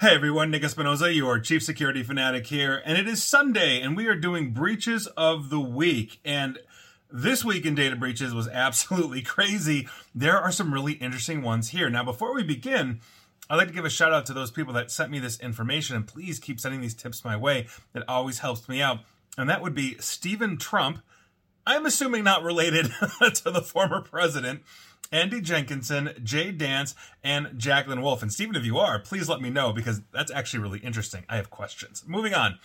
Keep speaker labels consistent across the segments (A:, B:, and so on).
A: Hey everyone, Nick Espinoza, your chief security fanatic here, and it is Sunday, and we are doing breaches of the week. And this week in data breaches was absolutely crazy. There are some really interesting ones here. Now, before we begin, I'd like to give a shout out to those people that sent me this information, and please keep sending these tips my way. That always helps me out. And that would be Stephen Trump. I'm assuming not related to the former president. Andy Jenkinson, Jay Dance, and Jacqueline Wolf. And Stephen, if you are, please let me know because that's actually really interesting. I have questions. Moving on.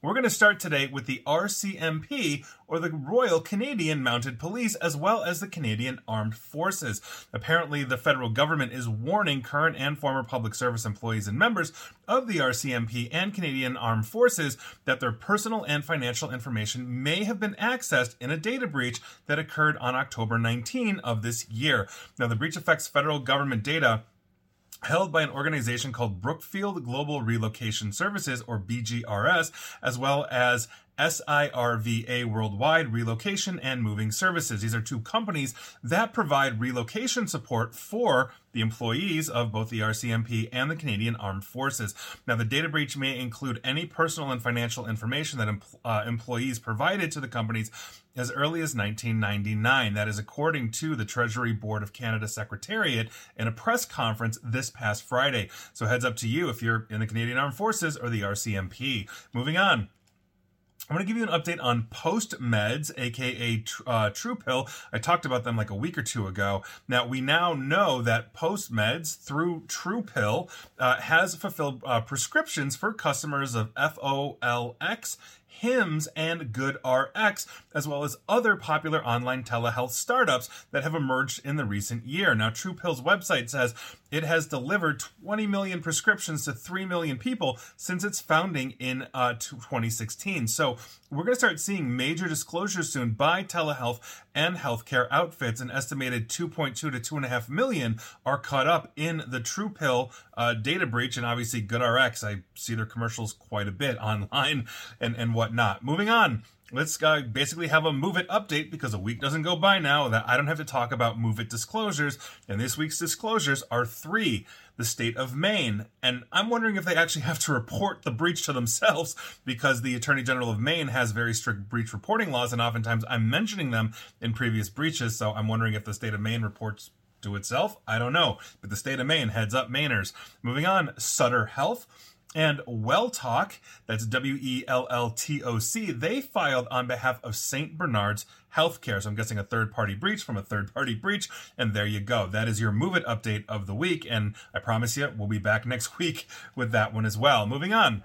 A: We're going to start today with the RCMP, or the Royal Canadian Mounted Police, as well as the Canadian Armed Forces. Apparently, the federal government is warning current and former public service employees and members of the RCMP and Canadian Armed Forces that their personal and financial information may have been accessed in a data breach that occurred on October 19 of this year. Now, the breach affects federal government data held by an organization called Brookfield Global Relocation Services, or BGRS, as well as SIRVA Worldwide Relocation and Moving Services. These are two companies that provide relocation support for the employees of both the RCMP and the Canadian Armed Forces. Now, the data breach may include any personal and financial information that uh, employees provided to the companies as early as 1999. That is according to the Treasury Board of Canada Secretariat in a press conference this past Friday. So, heads up to you if you're in the Canadian Armed Forces or the RCMP. Moving on. I'm going to give you an update on PostMeds, aka uh, TruePill. I talked about them like a week or two ago. Now, we now know that PostMeds through TruePill, uh, has fulfilled uh, prescriptions for customers of FOLX Hims, and GoodRx, as well as other popular online telehealth startups that have emerged in the recent year. Now, TruePill's website says it has delivered 20 million prescriptions to 3 million people since its founding in uh, 2016. So, we're going to start seeing major disclosures soon by telehealth and healthcare outfits. An estimated 2.2 to 2.5 million are caught up in the TruePill uh, data breach, and obviously GoodRx. I see their commercials quite a bit online and, and whatnot. Moving on let's uh, basically have a MOVEit update because a week doesn't go by now that I don't have to talk about MOVEit disclosures. And this week's disclosures are three the state of Maine. And I'm wondering if they actually have to report the breach to themselves because the Attorney General of Maine has very strict breach reporting laws, and oftentimes I'm mentioning them in previous breaches. So I'm wondering if the state of Maine reports to itself. I don't know. But the state of Maine heads up Mainers. Moving on, Sutter Health and Welltok, that's W E L L T O C, they filed on behalf of St. Bernard's Healthcare. So I'm guessing a third party breach from a third party breach. And there you go. That is your MOVEit update of the week. And I promise you, we'll be back next week with that one as well. Moving on.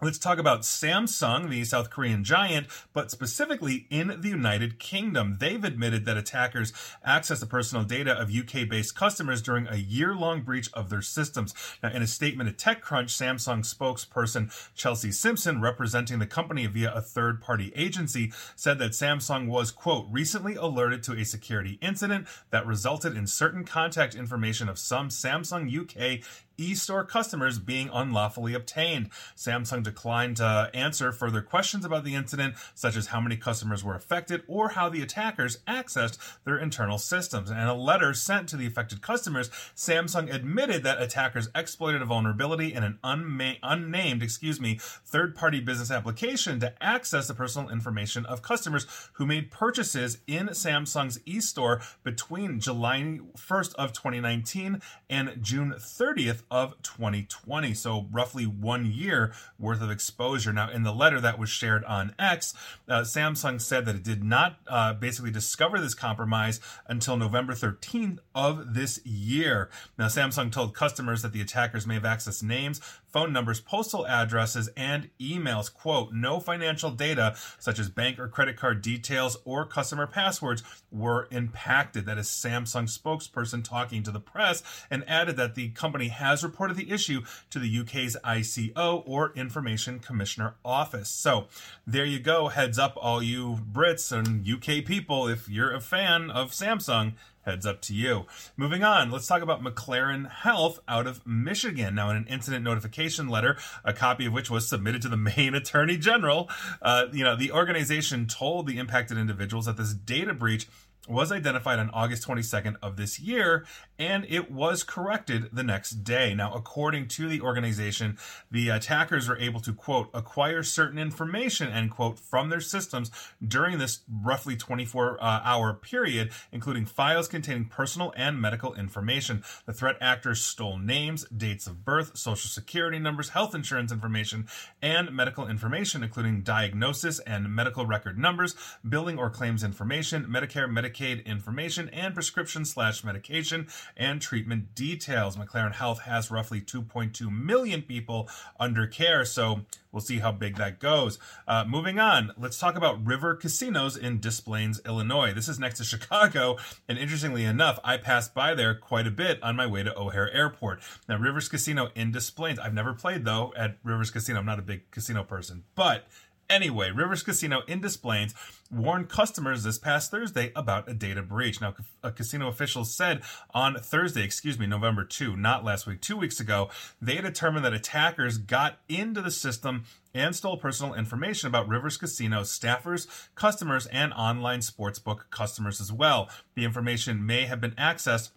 A: Let's talk about Samsung, the South Korean giant, but specifically in the United Kingdom. They've admitted that attackers accessed the personal data of UK based customers during a year long breach of their systems. Now, in a statement at TechCrunch, Samsung spokesperson Chelsea Simpson, representing the company via a third party agency, said that Samsung was, quote, recently alerted to a security incident that resulted in certain contact information of some Samsung UK e-store customers being unlawfully obtained. Samsung declined to answer further questions about the incident, such as how many customers were affected or how the attackers accessed their internal systems. And a letter sent to the affected customers, Samsung admitted that attackers exploited a vulnerability in an unma- unnamed, excuse me, third-party business application to access the personal information of customers who made purchases in Samsung's e-store between July 1st of 2019 and June 30th of 2020. So, roughly one year worth of exposure. Now, in the letter that was shared on X, uh, Samsung said that it did not uh, basically discover this compromise until November 13th of this year. Now, Samsung told customers that the attackers may have accessed names, phone numbers, postal addresses, and emails. Quote, no financial data such as bank or credit card details or customer passwords were impacted. That is Samsung spokesperson talking to the press and added that the company has reported the issue to the UK's ICO or Information Commissioner Office. So there you go. Heads up, all you Brits and UK people. If you're a fan of Samsung, Heads up to you. Moving on, let's talk about McLaren Health out of Michigan. Now, in an incident notification letter, a copy of which was submitted to the Maine Attorney General, uh, you know, the organization told the impacted individuals that this data breach was identified on August 22nd of this year, and it was corrected the next day. Now, according to the organization, the attackers were able to, quote, acquire certain information, end quote, from their systems during this roughly 24 uh, hour period, including files containing personal and medical information. The threat actors stole names, dates of birth, social security numbers, health insurance information, and medical information, including diagnosis and medical record numbers, billing or claims information, Medicare, Medicaid, Medicaid information and prescription slash medication and treatment details. McLaren Health has roughly 2.2 million people under care, so we'll see how big that goes. Uh, moving on, let's talk about River Casinos in Des Plaines, Illinois. This is next to Chicago, and interestingly enough, I passed by there quite a bit on my way to O'Hare Airport. Now, Rivers Casino in Des Plaines, I've never played though at Rivers Casino. I'm not a big casino person, but Anyway, Rivers Casino in Des Plaines warned customers this past Thursday about a data breach. Now, a casino officials said on Thursday, excuse me, November 2, not last week, two weeks ago, they determined that attackers got into the system and stole personal information about Rivers Casino staffers, customers, and online sportsbook customers as well. The information may have been accessed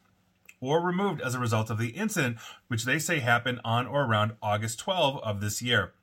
A: or removed as a result of the incident, which they say happened on or around August 12 of this year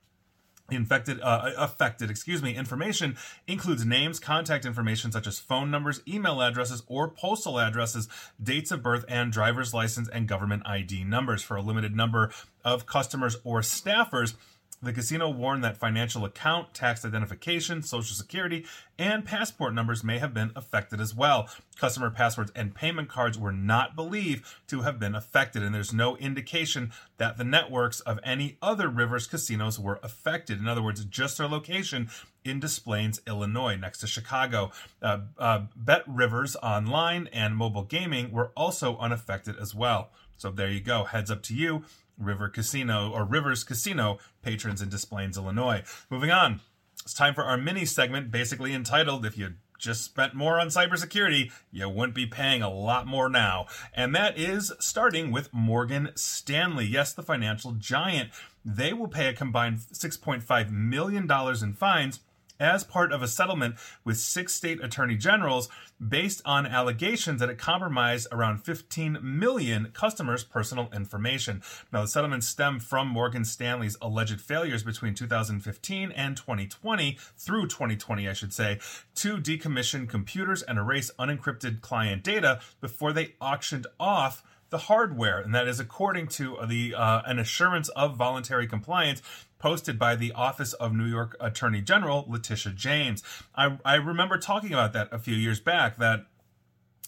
A: infected uh, affected excuse me information includes names contact information such as phone numbers email addresses or postal addresses dates of birth and driver's license and government id numbers. For a limited number of customers or staffers the casino warned that financial account, tax identification, social security, and passport numbers may have been affected as well. Customer passwords and payment cards were not believed to have been affected, and there's no indication that the networks of any other Rivers casinos were affected. In other words, just their location in Des Plaines, Illinois, next to Chicago. Uh, uh, Bet Rivers Online and mobile gaming were also unaffected as well. So there you go. Heads up to you. River Casino or Rivers Casino patrons in Des Plaines, Illinois. Moving on, it's time for our mini segment, basically entitled "If You just spent more on cybersecurity, you wouldn't be paying a lot more now." And that is starting with Morgan Stanley. Yes, the financial giant. They will pay a combined $6.5 million in fines as part of a settlement with six state attorney generals based on allegations that it compromised around 15 million customers' personal information. Now, the settlement stemmed from Morgan Stanley's alleged failures between 2015 and 2020, through 2020, I should say, to decommission computers and erase unencrypted client data before they auctioned off the hardware, and that is according to the uh, an assurance of voluntary compliance posted by the Office of New York Attorney General Letitia James. I, I remember talking about that a few years back. That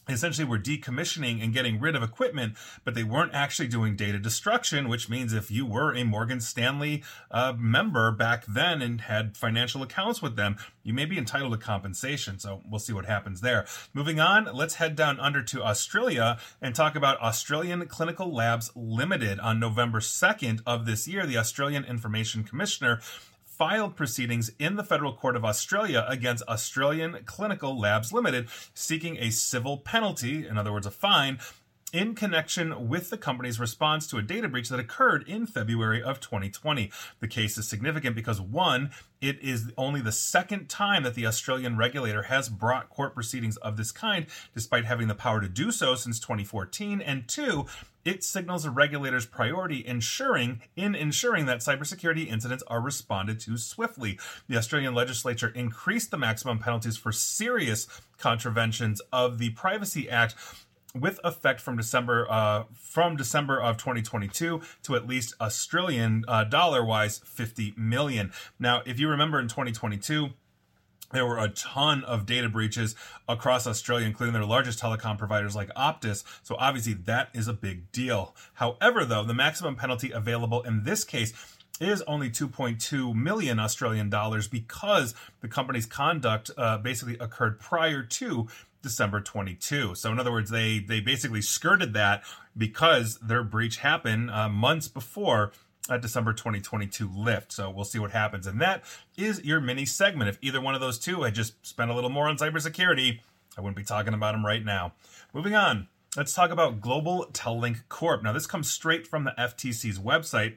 A: essentially were decommissioning and getting rid of equipment, but they weren't actually doing data destruction, which means if you were a Morgan Stanley uh, member back then and had financial accounts with them, you may be entitled to compensation. So we'll see what happens there. Moving on, let's head down under to Australia and talk about Australian Clinical Labs Limited. On November 2nd of this year, the Australian Information Commissioner filed proceedings in the Federal Court of Australia against Australian Clinical Labs Limited, seeking a civil penalty, in other words, a fine, in connection with the company's response to a data breach that occurred in February of 2020. The case is significant because one, it is only the second time that the Australian regulator has brought court proceedings of this kind, despite having the power to do so since 2014. And two, it signals a regulator's priority ensuring in ensuring that cybersecurity incidents are responded to swiftly. The Australian legislature increased the maximum penalties for serious contraventions of the Privacy Act with effect from December uh, from December of 2022 to at least Australian uh, dollar wise 50 million. Now, if you remember in 2022 there were a ton of data breaches across Australia, including their largest telecom providers like Optus. So obviously that is a big deal. However, though, the maximum penalty available in this case is only 2.2 million Australian dollars because the company's conduct uh, basically occurred prior to December 22. So in other words, they they basically skirted that because their breach happened uh, months before December 2022 lift. So we'll see what happens. And that is your mini segment. If either one of those two had just spent a little more on cybersecurity, I wouldn't be talking about them right now. Moving on, let's talk about Global Tel-Link Corp. Now, this comes straight from the FTC's website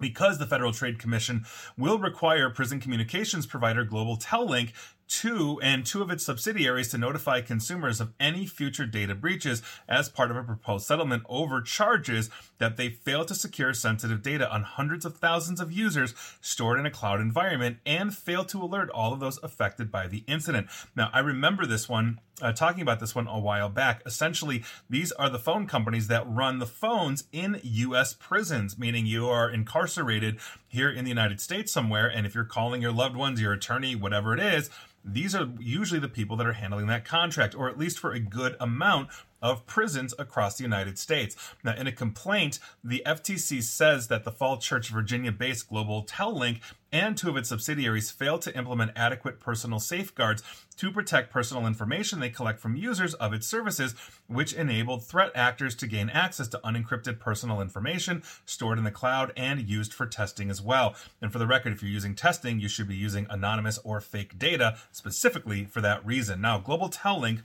A: because the Federal Trade Commission will require prison communications provider Global Tel-Link two and two of its subsidiaries to notify consumers of any future data breaches as part of a proposed settlement over charges that they failed to secure sensitive data on hundreds of thousands of users stored in a cloud environment and failed to alert all of those affected by the incident. Now, I remember this one uh, talking about this one a while back. Essentially, these are the phone companies that run the phones in U.S. prisons, meaning you are incarcerated here in the United States somewhere, and if you're calling your loved ones, your attorney, whatever it is, these are usually the people that are handling that contract, or at least for a good amount of prisons across the United States. Now, in a complaint, the FTC says that the Fall Church, Virginia based Global Tel-Link and two of its subsidiaries failed to implement adequate personal safeguards to protect personal information they collect from users of its services, which enabled threat actors to gain access to unencrypted personal information stored in the cloud and used for testing as well. And for the record, if you're using testing, you should be using anonymous or fake data specifically for that reason. Now, Global Tel-Link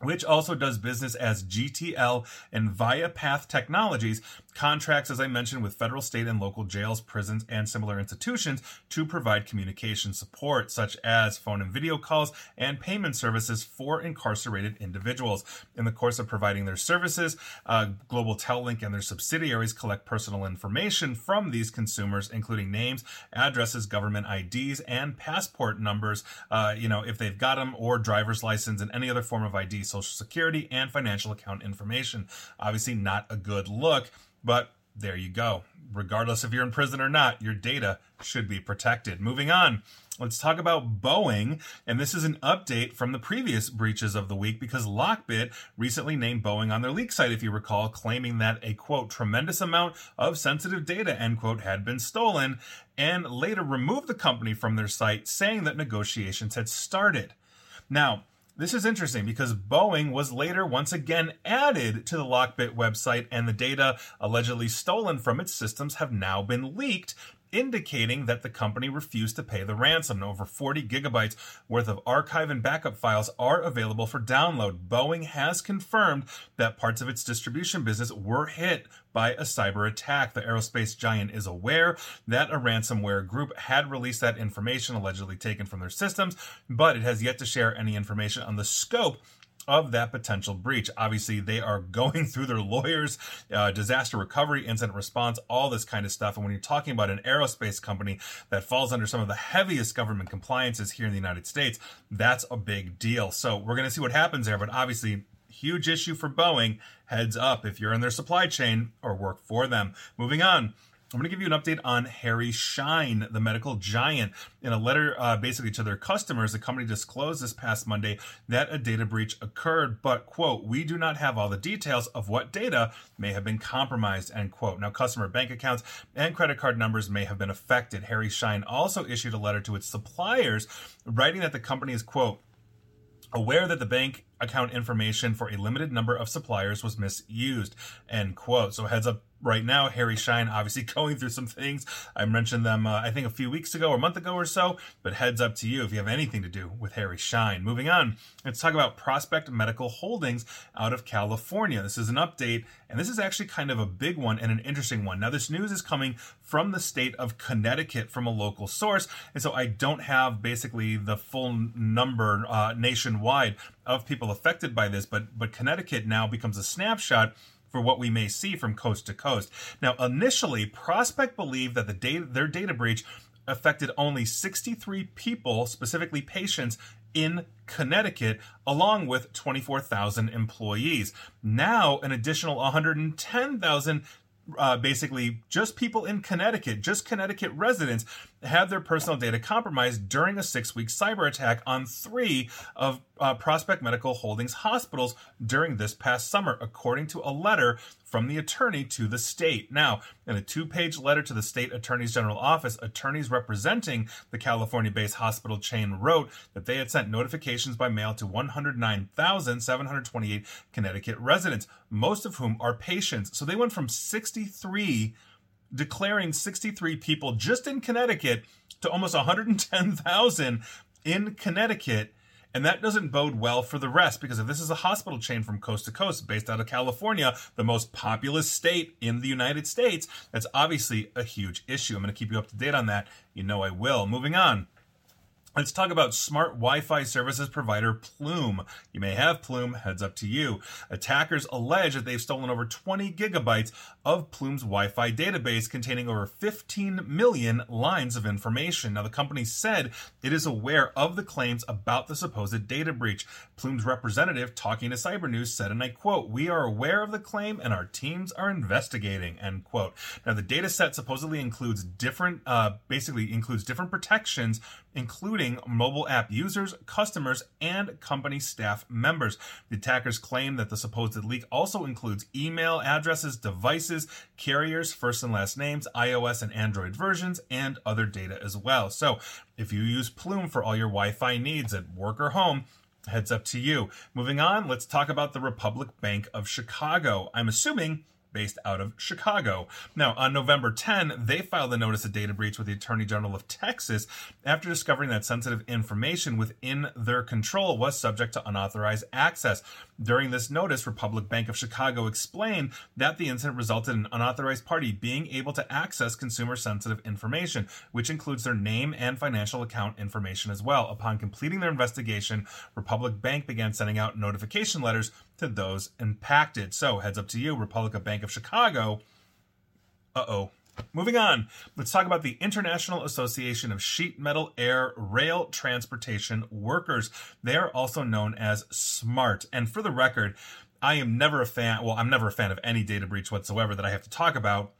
A: which also does business as GTL and Viapath Technologies, contracts, as I mentioned, with federal, state, and local jails, prisons, and similar institutions to provide communication support, such as phone and video calls and payment services for incarcerated individuals. In the course of providing their services, uh, Global Tel-Link and their subsidiaries collect personal information from these consumers, including names, addresses, government IDs, and passport numbers, uh, you know, if they've got them, or driver's license and any other form of ID, social security, and financial account information. Obviously, not a good look. But there you go. Regardless if you're in prison or not, your data should be protected. Moving on. Let's talk about Boeing. And this is an update from the previous breaches of the week because Lockbit recently named Boeing on their leak site, if you recall, claiming that a quote, tremendous amount of sensitive data, end quote, had been stolen, and later removed the company from their site, saying that negotiations had started. Now, this is interesting because Boeing was later once again added to the Lockbit website, and the data allegedly stolen from its systems have now been leaked, indicating that the company refused to pay the ransom. Over 40 gigabytes worth of archive and backup files are available for download. Boeing has confirmed that parts of its distribution business were hit by a cyber attack. The aerospace giant is aware that a ransomware group had released that information allegedly taken from their systems, but it has yet to share any information on the scope of that potential breach. Obviously, they are going through their lawyers, uh, disaster recovery, incident response, all this kind of stuff. And when you're talking about an aerospace company that falls under some of the heaviest government compliances here in the United States, that's a big deal. So we're going to see what happens there. But obviously, huge issue for Boeing. Heads up if you're in their supply chain or work for them. Moving on. I'm going to give you an update on Henry Schein, the medical giant. In a letter uh, basically to their customers, the company disclosed this past Monday that a data breach occurred, but, quote, we do not have all the details of what data may have been compromised, end quote. Now, customer bank accounts and credit card numbers may have been affected. Henry Schein also issued a letter to its suppliers writing that the company is, quote, aware that the bank account information for a limited number of suppliers was misused end quote so heads up right now, Henry Schein obviously going through some things. I mentioned them, uh, I think, a few weeks ago or a month ago or so, but heads up to you if you have anything to do with Henry Schein. Moving on, let's talk about Prospect Medical Holdings out of California. This is an update, and this is actually kind of a big one and an interesting one. Now, this news is coming from the state of Connecticut from a local source, and so I don't have basically the full number uh, nationwide of people affected by this, but but Connecticut now becomes a snapshot for what we may see from coast to coast. Now, initially, Prospect believed that the data, their data breach affected only 63 people, specifically patients in Connecticut, along with 24,000 employees. Now, an additional 110,000 uh, basically just people in Connecticut, just Connecticut residents, had their personal data compromised during a six week cyber attack on three of uh, Prospect Medical Holdings hospitals during this past summer, according to a letter from the attorney to the state. Now, in a two page letter to the state attorney's general office, attorneys representing the California based hospital chain wrote that they had sent notifications by mail to 109,728 Connecticut residents, most of whom are patients. So they went from 63 declaring 63 people just in Connecticut to almost 110,000 in Connecticut. And that doesn't bode well for the rest because if this is a hospital chain from coast to coast based out of California, the most populous state in the United States, that's obviously a huge issue. I'm going to keep you up to date on that. You know I will. Moving on. Let's talk about smart Wi Fi services provider Plume. You may have Plume, heads up to you. Attackers allege that they've stolen over 20 gigabytes of Plume's Wi Fi database containing over 15 million lines of information. Now, the company said it is aware of the claims about the supposed data breach. Plume's representative, talking to Cyber News, said, and I quote, We are aware of the claim and our teams are investigating, end quote. Now, the data set supposedly includes different, uh, basically includes different protections, including mobile app users, customers, and company staff members. The attackers claim that the supposed leak also includes email addresses, devices, carriers, first and last names, iOS and Android versions, and other data as well. So, if you use Plume for all your Wi Fi needs at work or home, heads up to you. Moving on, let's talk about the Republic Bank of Chicago. I'm assuming based out of Chicago. Now, on November 10, they filed a notice of data breach with the Attorney General of Texas after discovering that sensitive information within their control was subject to unauthorized access. During this notice, Republic Bank of Chicago explained that the incident resulted in an unauthorized party being able to access consumer sensitive information, which includes their name and financial account information as well. Upon completing their investigation, Republic Bank began sending out notification letters to those impacted. So, heads up to you, Republic of Bank of Chicago. Uh oh. Moving on, let's talk about the International Association of Sheet Metal Air Rail Transportation Workers. They are also known as SMART. And for the record, I am never a fan, well, I'm never a fan of any data breach whatsoever that I have to talk about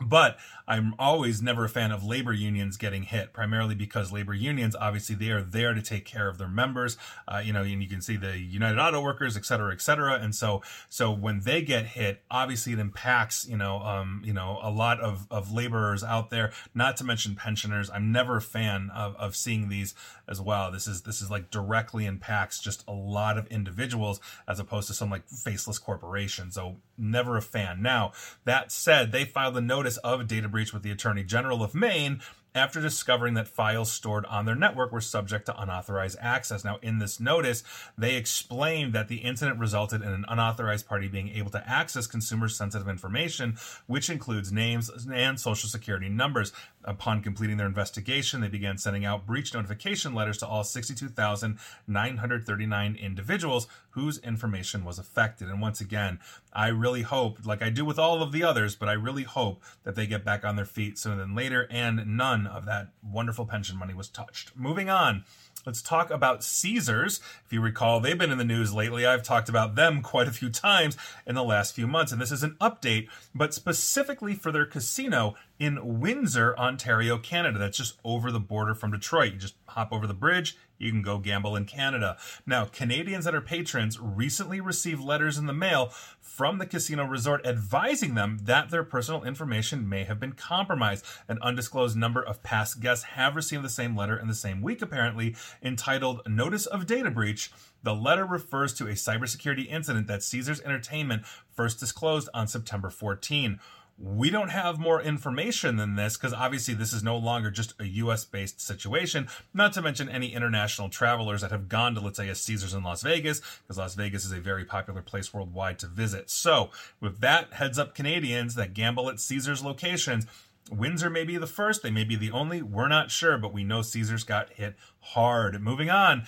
A: but I'm always never a fan of labor unions getting hit, primarily because labor unions, obviously, they are there to take care of their members. Uh, you know, and you can see the United Auto Workers, et cetera, et cetera. And so, so when they get hit, obviously it impacts, you know, um, you know, a lot of, of laborers out there, not to mention pensioners. I'm never a fan of, of seeing these as well. This is, this is like directly impacts just a lot of individuals as opposed to some like faceless corporation. So never a fan. Now, that said, they filed a notice of data breach with the Attorney General of Maine after discovering that files stored on their network were subject to unauthorized access. Now, in this notice, they explained that the incident resulted in an unauthorized party being able to access consumer sensitive information, which includes names and social security numbers. Upon completing their investigation, they began sending out breach notification letters to all 62,939 individuals whose information was affected. And once again, I really hope, like I do with all of the others, but I really hope that they get back on their feet sooner than later and none of that wonderful pension money was touched. Moving on. Let's talk about Caesars. If you recall, they've been in the news lately. I've talked about them quite a few times in the last few months, and this is an update, but specifically for their casino in Windsor, Ontario, Canada. That's just over the border from Detroit. You just hop over the bridge, you can go gamble in Canada. Now, Canadians that are patrons recently received letters in the mail from the casino resort advising them that their personal information may have been compromised. An undisclosed number of past guests have received the same letter in the same week, apparently, entitled Notice of Data Breach. The letter refers to a cybersecurity incident that Caesars Entertainment first disclosed on September 14 we don't have more information than this because obviously this is no longer just a US based situation, not to mention any international travelers that have gone to, let's say, a Caesars in Las Vegas, because Las Vegas is a very popular place worldwide to visit. So, with that, heads up Canadians that gamble at Caesars locations. Windsor may be the first, they may be the only, we're not sure, but we know Caesars got hit hard. Moving on.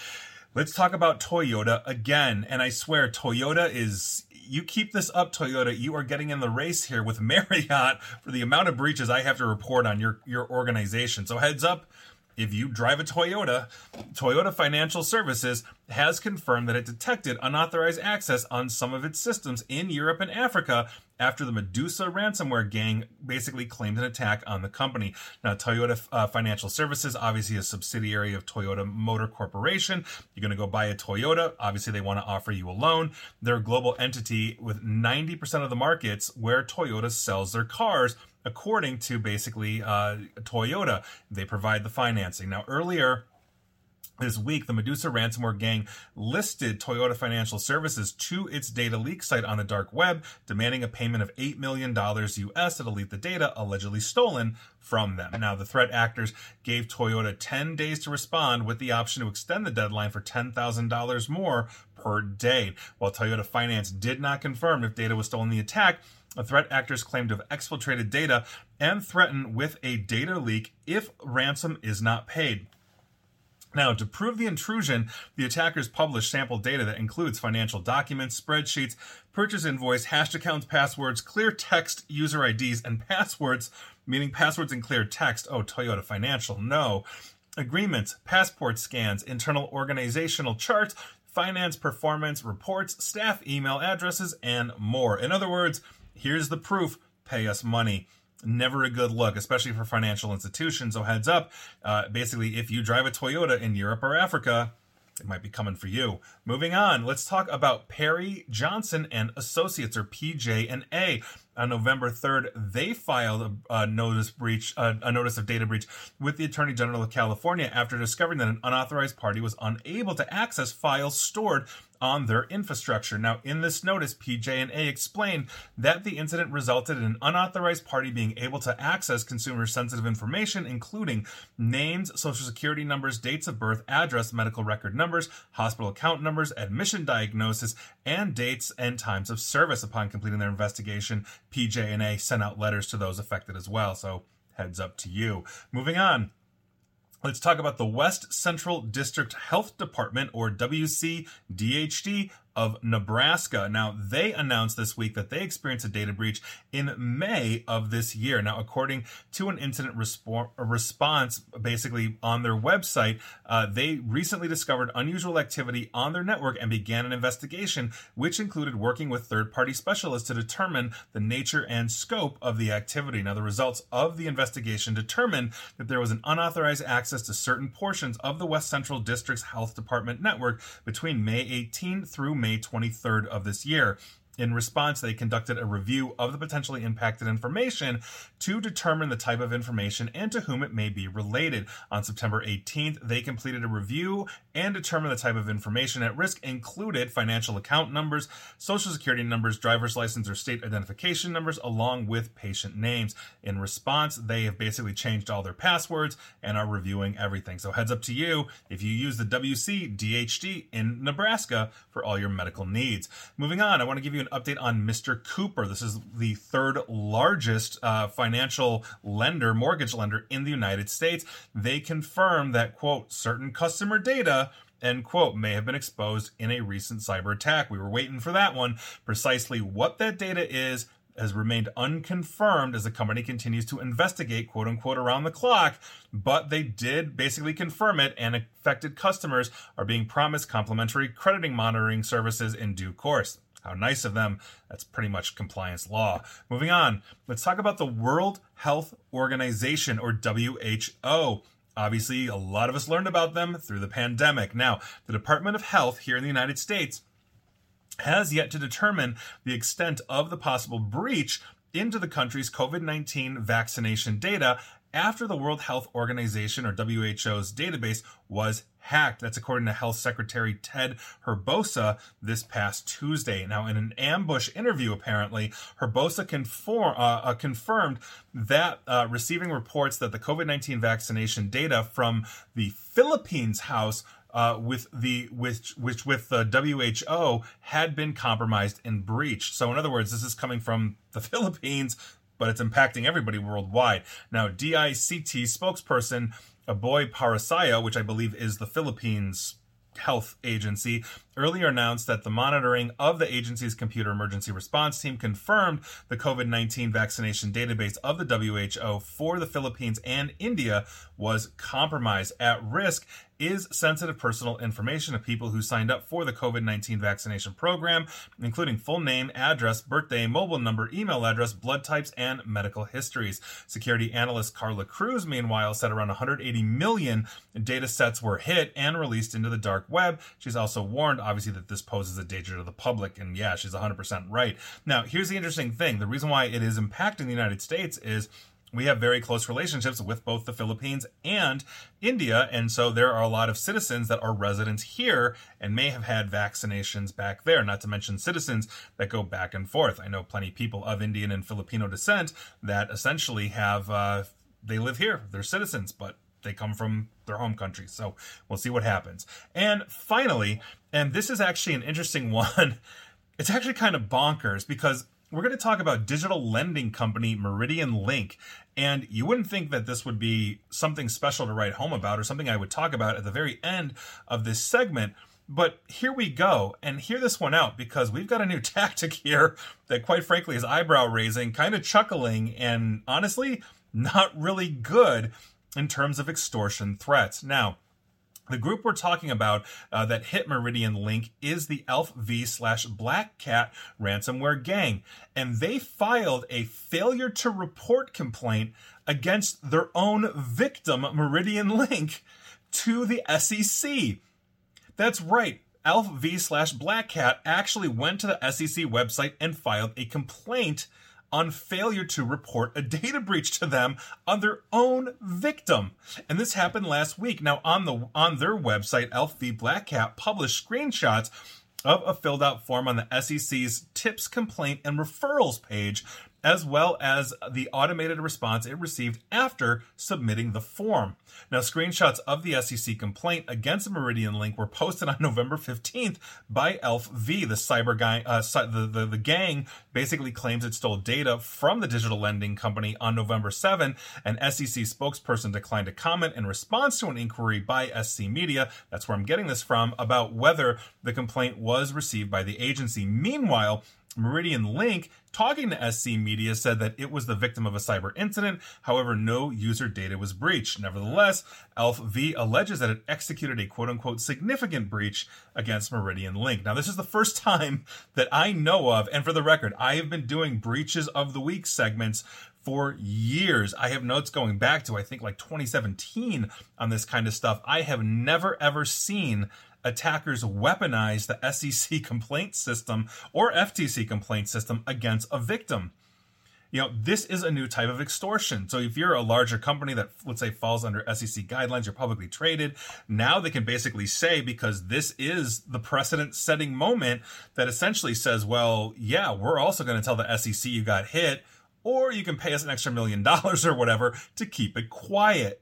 A: Let's talk about Toyota again. And I swear, Toyota is you keep this up, Toyota, you are getting in the race here with Marriott for the amount of breaches I have to report on your, your organization. So heads up, if you drive a Toyota, Toyota Financial Services has confirmed that it detected unauthorized access on some of its systems in Europe and Africa after the Medusa ransomware gang basically claimed an attack on the company. Now, Toyota uh, Financial Services, obviously a subsidiary of Toyota Motor Corporation. You're going to go buy a Toyota. Obviously, they want to offer you a loan. They're a global entity with 90% of the markets where Toyota sells their cars according to basically uh, Toyota. They provide the financing. Now, earlier, this week, the Medusa ransomware gang listed Toyota Financial Services to its data leak site on the dark web, demanding a payment of $8 million US to delete the data allegedly stolen from them. Now, the threat actors gave Toyota 10 days to respond with the option to extend the deadline for $10,000 more per day. While Toyota Finance did not confirm if data was stolen in the attack, threat actors claim to have exfiltrated data and threaten with a data leak if ransom is not paid. Now, to prove the intrusion, the attackers published sample data that includes financial documents, spreadsheets, purchase invoice, hashed accounts, passwords, clear text user IDs, and passwords, meaning passwords in clear text. Oh, Toyota Financial, no. Agreements, passport scans, internal organizational charts, finance performance reports, staff email addresses, and more. In other words, here's the proof pay us money never a good look, especially for financial institutions. So heads up, uh, basically, if you drive a Toyota in Europe or Africa, it might be coming for you. Moving on, let's talk about Perry Johnson and Associates, or PJ and A on November 3rd, they filed a, a notice breach, a, a, notice of data breach with the Attorney General of California after discovering that an unauthorized party was unable to access files stored on their infrastructure. Now, in this notice, PJ&A explained that the incident resulted in an unauthorized party being able to access consumer sensitive information, including names, social security numbers, dates of birth, address, medical record numbers, hospital account numbers, admission diagnosis, and dates and times of service. Upon completing their investigation, PJ&A sent out letters to those affected as well. So heads up to you. Moving on. Let's talk about the West Central District Health Department, or WCDHD, of Nebraska. Now, they announced this week that they experienced a data breach in May of this year. Now, according to an incident resp- response, basically on their website, uh, they recently discovered unusual activity on their network and began an investigation, which included working with third party specialists to determine the nature and scope of the activity. Now, the results of the investigation determined that there was an unauthorized access to certain portions of the West Central District's Health Department network between May 18 through May 23rd of this year. In response, they conducted a review of the potentially impacted information to determine the type of information and to whom it may be related. On September 18th, they completed a review and determined the type of information at risk included financial account numbers, social security numbers, driver's license or state identification numbers, along with patient names. In response, they have basically changed all their passwords and are reviewing everything. So heads up to you if you use the WC DHD in Nebraska for all your medical needs. Moving on, I want to give you an update on Mr. Cooper. This is the third largest uh, financial lender, mortgage lender in the United States. They confirmed that, quote, certain customer data end quote, may have been exposed in a recent cyber attack. We were waiting for that one. Precisely what that data is has remained unconfirmed as the company continues to investigate, quote unquote, around the clock. But they did basically confirm it, and affected customers are being promised complimentary crediting monitoring services in due course. How nice of them. That's pretty much compliance law. Moving on, let's talk about the World Health Organization, or WHO. Obviously, a lot of us learned about them through the pandemic. Now, the Department of Health here in the United States has yet to determine the extent of the possible breach into the country's COVID 19 vaccination data after the World Health Organization or WHO's database was hacked. That's according to Health Secretary Ted Herbosa this past Tuesday. Now, in an ambush interview, apparently, Herbosa conform, uh, uh, confirmed that uh, receiving reports that the COVID 19 vaccination data from the Philippines house uh, with the which which with the WHO had been compromised and breached. So in other words, this is coming from the Philippines but it's impacting everybody worldwide. Now, DICT spokesperson Aboy Paraiso, which I believe is the Philippines health agency earlier announced that the monitoring of the agency's computer emergency response team confirmed the COVID 19 vaccination database of the WHO for the Philippines and India was compromised. At risk is sensitive personal information of people who signed up for the COVID 19 vaccination program, including full name, address, birthday, mobile number, email address, blood types, and medical histories. Security analyst Carla Cruz, meanwhile, said around 180 million data sets were hit and released into the dark web. She's also warned, obviously, that this poses a danger to the public. And yeah, she's 100% right. Now, here's the interesting thing the reason why it is impacting the United States is we have very close relationships with both the Philippines and India. And so there are a lot of citizens that are residents here and may have had vaccinations back there, not to mention citizens that go back and forth. I know plenty of people of Indian and Filipino descent that essentially have, uh, they live here, they're citizens, but they come from their home country. So we'll see what happens. And finally, and this is actually an interesting one, it's actually kind of bonkers because we're going to talk about digital lending company Meridian Link. And you wouldn't think that this would be something special to write home about or something I would talk about at the very end of this segment. But here we go, and hear this one out because we've got a new tactic here that, quite frankly, is eyebrow raising, kind of chuckling, and honestly, not really good in terms of extortion threats. Now, the group we're talking about uh, that hit Meridian Link is the ALPHV slash Black Cat ransomware gang, and they filed a failure to report complaint against their own victim, Meridian Link, to the SEC. That's right. ALPHV slash Black Cat actually went to the SEC website and filed a complaint on failure to report a data breach to them on their own victim. And this happened last week. Now on the on their website, Elf Black Cat published screenshots of a filled out form on the SEC's tips, complaint, and referrals page as well as the automated response it received after submitting the form. Now, screenshots of the SEC complaint against Meridian Link were posted on November 15th by ALPHV. The cyber guy, uh, the, the, the gang basically claims it stole data from the digital lending company on November 7. An SEC spokesperson declined to comment in response to an inquiry by SC Media. That's where I'm getting this from about whether the complaint was received by the agency. Meanwhile, Meridian Link, talking to SC Media, said that it was the victim of a cyber incident. However, no user data was breached. Nevertheless, ALPHV alleges that it executed a quote unquote significant breach against Meridian Link. Now, this is the first time that I know of, and for the record, I have been doing breaches of the week segments for years. I have notes going back to, I think, like 2017 on this kind of stuff. I have never ever seen attackers weaponize the SEC complaint system or FTC complaint system against a victim. You know, this is a new type of extortion. So if you're a larger company that, let's say, falls under SEC guidelines, you're publicly traded, now they can basically say, because this is the precedent setting moment that essentially says, well, yeah, we're also going to tell the SEC you got hit, or you can pay us an extra million dollars or whatever to keep it quiet.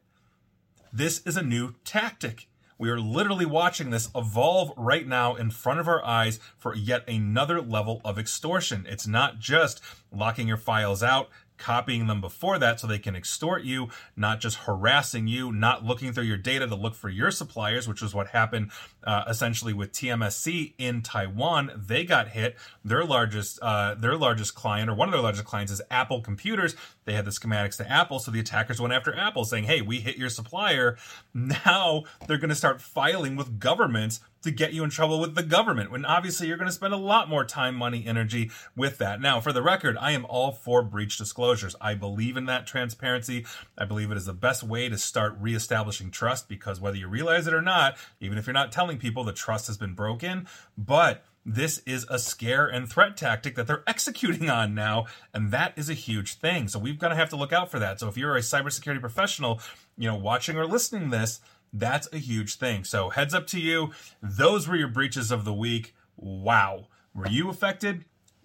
A: This is a new tactic. We are literally watching this evolve right now in front of our eyes for yet another level of extortion. It's not just locking your files out, copying them before that so they can extort you, not just harassing you, not looking through your data to look for your suppliers, which was what happened uh, essentially with TMSC in Taiwan. They got hit. Their largest uh, their largest client or one of their largest clients is Apple Computers. They had the schematics to Apple, so the attackers went after Apple, saying, "Hey, we hit your supplier." Now they're going to start filing with governments to get you in trouble with the government when obviously you're going to spend a lot more time, money, energy with that. Now, for the record, I am all for breach disclosures. I believe in that transparency. I believe it is the best way to start reestablishing trust because whether you realize it or not, even if you're not telling people the trust has been broken, but this is a scare and threat tactic that they're executing on now, and that is a huge thing. So we've got to have to look out for that. So if you're a cybersecurity professional, you know, watching or listening this, that's a huge thing. So heads up to you. Those were your breaches of the week. Wow. Were you affected?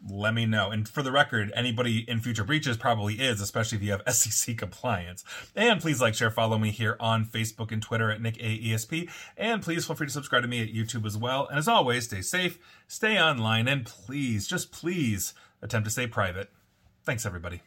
A: Let me know. And for the record, anybody in future breaches probably is, especially if you have SEC compliance. And please like, share, follow me here on Facebook and Twitter at Nick AESP. And please feel free to subscribe to me at YouTube as well. And as always, stay safe, stay online, and please, just please, attempt to stay private. Thanks, everybody.